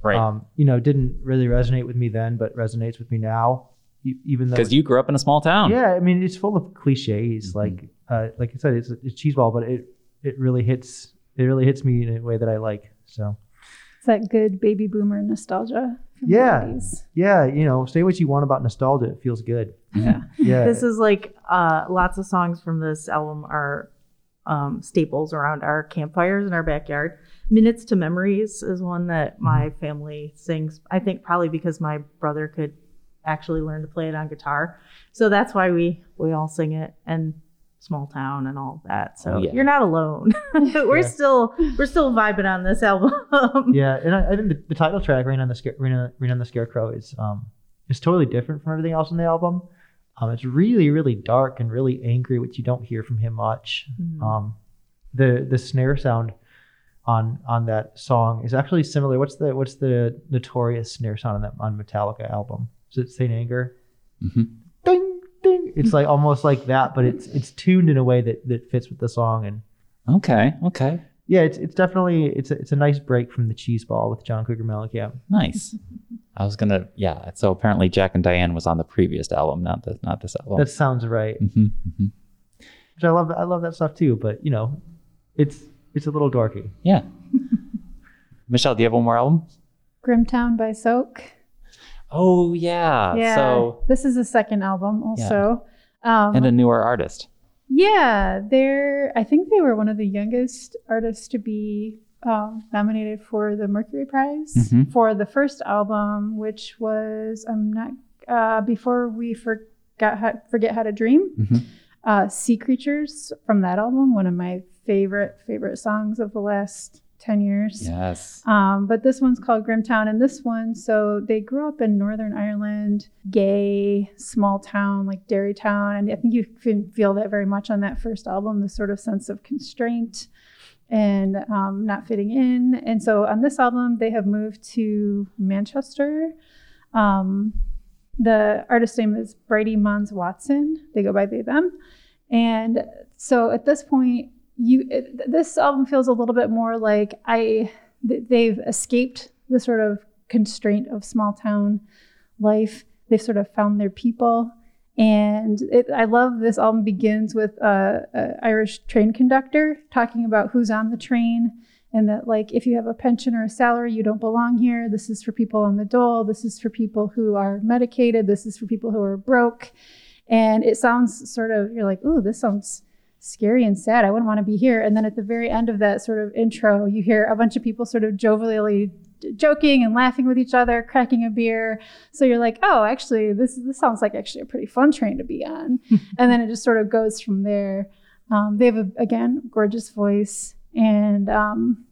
Right. Um, you know, didn't really resonate with me then, but resonates with me now. Even though, Because you grew up in a small town. yeah, I mean, it's full of cliches. Mhm. Like, uh, like I said, it's it's cheeseball, but it it really hits it really hits me in a way that I like. So It's that good baby boomer nostalgia. From the Yeah. 80s. yeah, you know, say what you want about nostalgia. It feels good. Yeah. Yeah, This is like uh, lots of songs from this album are um, staples around our campfires in our backyard. Minutes to Memories is one that my family sings. I think probably because my brother could actually learn to play it on guitar, so that's why we we all sing it. And small town and all that. So Oh, yeah. you're not alone. we're Yeah. still we're still vibing on this album. yeah, and I, I think the, the title track, "Rain on the Scare- Rain on, Rain on the Scarecrow," is um is totally different from everything else on the album. Um, it's really, really dark and really angry, which you don't hear from him much. Mhm. Um, the the snare sound on on that song is actually similar. What's the what's the notorious snare sound on that on Metallica album? Is it Saint Anger? Mhm. Ding ding. It's like almost like that, but it's it's tuned in a way that that fits with the song and Okay. Okay. yeah, it's it's definitely it's a, it's a nice break from the cheese ball with John Cougar Mellencamp. Nice. I was gonna. Yeah. So apparently, Jack and Diane was on the previous album, not the not this album. That sounds right. hmm hmm Which I love I love that stuff too, but you know, it's it's a little dorky. Yeah. Michelle, do you have one more album? Grim Town by Soak. Oh yeah. yeah. So this is a second album also. Um, and a newer artist. Yeah, they're. I think they were one of the youngest artists to be um, nominated for the Mercury Prize Mhm. for the first album, which was I'm not uh, before we forgot how, forget how to dream. Mhm. Uh, sea creatures from that album, one of my favorite favorite songs of the last ten years. Yes. Um, but this one's called Grim Town, and this one, so they grew up in Northern Ireland, gay, small town like Derrytown, and I think you can feel that very much on that first album, the sort of sense of constraint and um, not fitting in. And so on this album, they have moved to Manchester. Um, the artist name is Bridie Monds-Watson. They go by they them, and so at this point, you this album feels a little bit more like I th- they've escaped the sort of constraint of small town life. They've sort of found their people. And it, I love this album begins with a, a Irish train conductor talking about who's on the train and that like if you have a pension or a salary you don't belong here this is for people on the dole this is for people who are medicated this is for people who are broke and it sounds sort of you're like ooh this sounds scary and sad. I wouldn't want to be here. And then at the very end of that sort of intro you hear a bunch of people sort of jovially joking and laughing with each other cracking a beer. So you're like oh actually this this sounds like actually a pretty fun train to be on. And then it just sort of goes from there. Um, they have a, again gorgeous voice and um,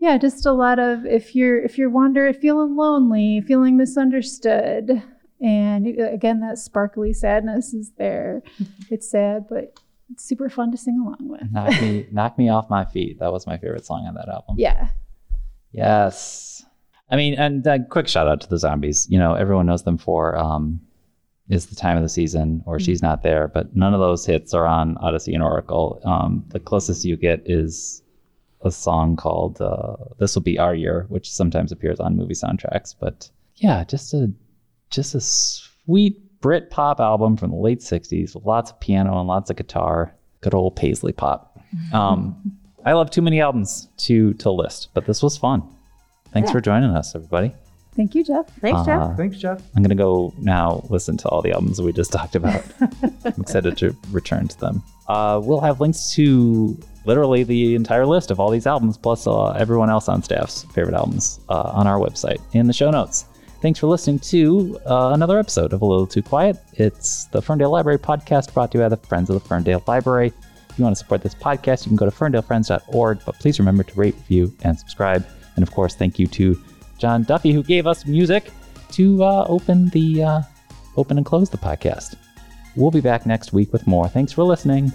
yeah just a lot of if you're if you're wondering feeling lonely feeling misunderstood and uh, again that sparkly sadness is there. It's sad but it's super fun to sing along with Knock me, knock me off my feet. That was my favorite song on that album. yeah Yes. I mean, and uh, quick shout out to the zombies. You know, everyone knows them for um, "Is the Time of the Season" or "She's Not There," but none of those hits are on Odyssey and Oracle. Um, the closest you get is a song called uh, "This Will Be Our Year," which sometimes appears on movie soundtracks. But yeah, just a just a sweet Brit pop album from the late '60s with lots of piano and lots of guitar. Good old Paisley pop. Um, I love too many albums to to list, but this was fun. Thanks for joining us, everybody. thank you jeff Thanks, Jeff. Uh, Thanks, Jeff. I'm gonna go now listen to all the albums we just talked about. I'm excited to return to them. Uh, we'll have links to literally the entire list of all these albums, plus uh, everyone else on staff's favorite albums, uh, on our website in the show notes. Thanks for listening to uh, another episode of A Little Too Quiet. It's the Ferndale Library podcast brought to you by the Friends of the Ferndale Library. If you want to support this podcast, you can go to ferndalefriends.org, but please remember to rate, review, and subscribe. And of course, thank you to John Duffy, who gave us music to uh, open the uh, open and close the podcast. We'll be back next week with more. Thanks for listening.